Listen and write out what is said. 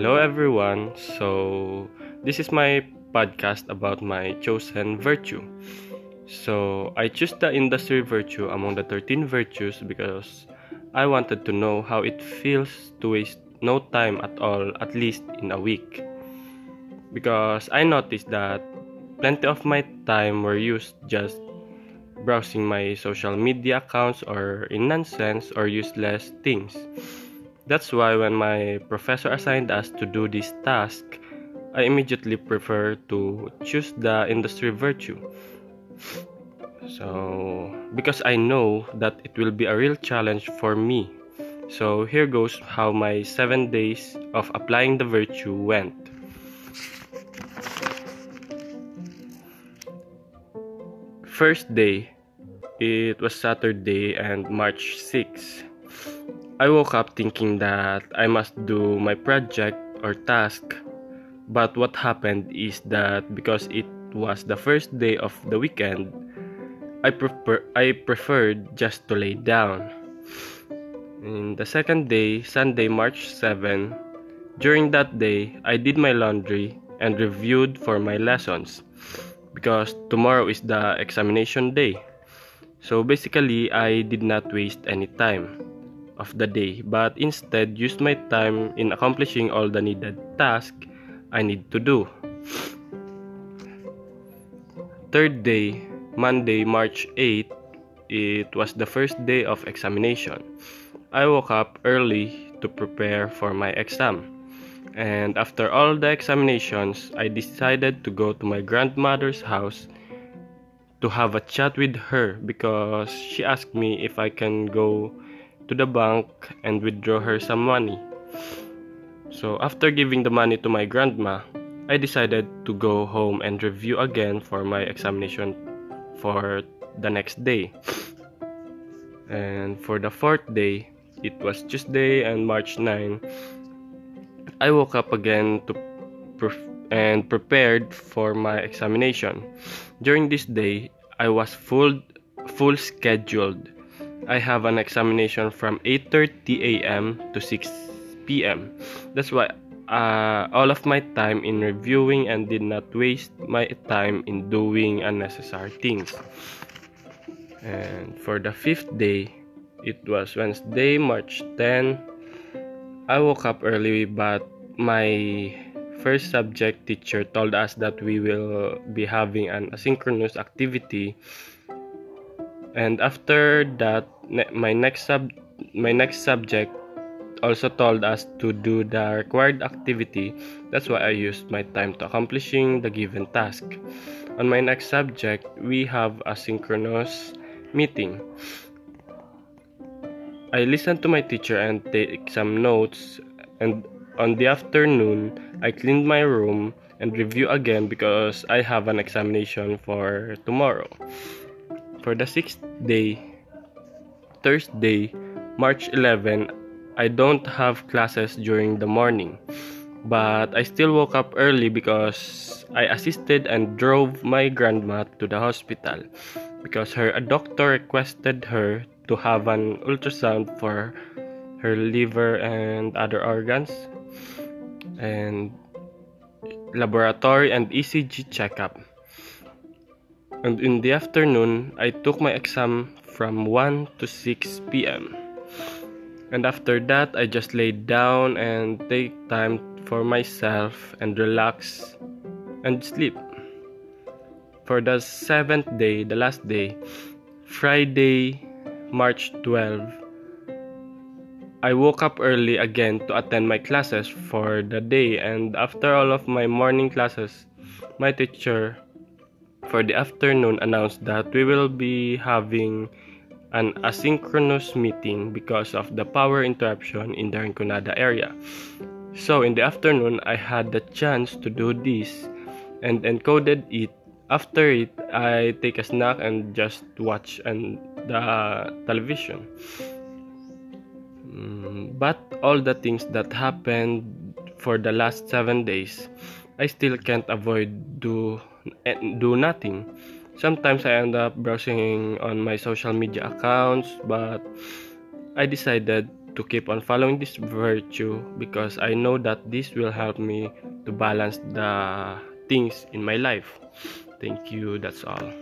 Hello, everyone. So, this is my podcast about my chosen virtue. So, I choose the industry virtue among the 13 virtues because I wanted to know how it feels to waste no time at all, at least in a week. Because I noticed that plenty of my time were used just browsing my social media accounts or in nonsense or useless things. That's why when my professor assigned us to do this task, I immediately prefer to choose the industry virtue. So, because I know that it will be a real challenge for me. So, here goes how my 7 days of applying the virtue went. First day, it was Saturday and March 6. I woke up thinking that I must do my project or task. But what happened is that because it was the first day of the weekend, I prefer I preferred just to lay down. In the second day, Sunday, March 7, during that day, I did my laundry and reviewed for my lessons because tomorrow is the examination day. So basically, I did not waste any time of the day, but instead used my time in accomplishing all the needed tasks I need to do. Third day, Monday, March 8, it was the first day of examination. I woke up early to prepare for my exam. And after all the examinations, I decided to go to my grandmother's house to have a chat with her because she asked me if I can go to the bank and withdraw her some money. So after giving the money to my grandma, I decided to go home and review again for my examination for the next day. And for the fourth day, it was Tuesday and March 9. I woke up again to and prepared for my examination. During this day, I was full full scheduled I have an examination from 8:30 a.m. to 6 p.m. That's why uh, all of my time in reviewing and did not waste my time in doing unnecessary things. And for the fifth day, it was Wednesday, March 10. I woke up early, but my first subject teacher told us that we will be having an asynchronous activity and after that my next sub my next subject also told us to do the required activity. That's why i used my time to accomplishing the given task. On my next subject we have a synchronous meeting. I listened to my teacher and take some notes and on the afternoon i cleaned my room and review again because i have an examination for tomorrow for the sixth day, Thursday, March 11, I don't have classes during the morning, but I still woke up early because I assisted and drove my grandma to the hospital because her doctor requested her to have an ultrasound for her liver and other organs and laboratory and ECG checkup. And in the afternoon, I took my exam from 1 to 6 p.m. And after that, I just laid down and take time for myself and relax and sleep. For the seventh day, the last day, Friday, March 12, I woke up early again to attend my classes for the day, and after all of my morning classes, my teacher for the afternoon announced that we will be having an asynchronous meeting because of the power interruption in the Rinconada area. So in the afternoon, I had the chance to do this and encoded it. After it, I take a snack and just watch and the television. Mm, but all the things that happened for the last seven days, I still can't avoid do eh, do nothing. Sometimes I end up browsing on my social media accounts, but I decided to keep on following this virtue because I know that this will help me to balance the things in my life. Thank you. That's all.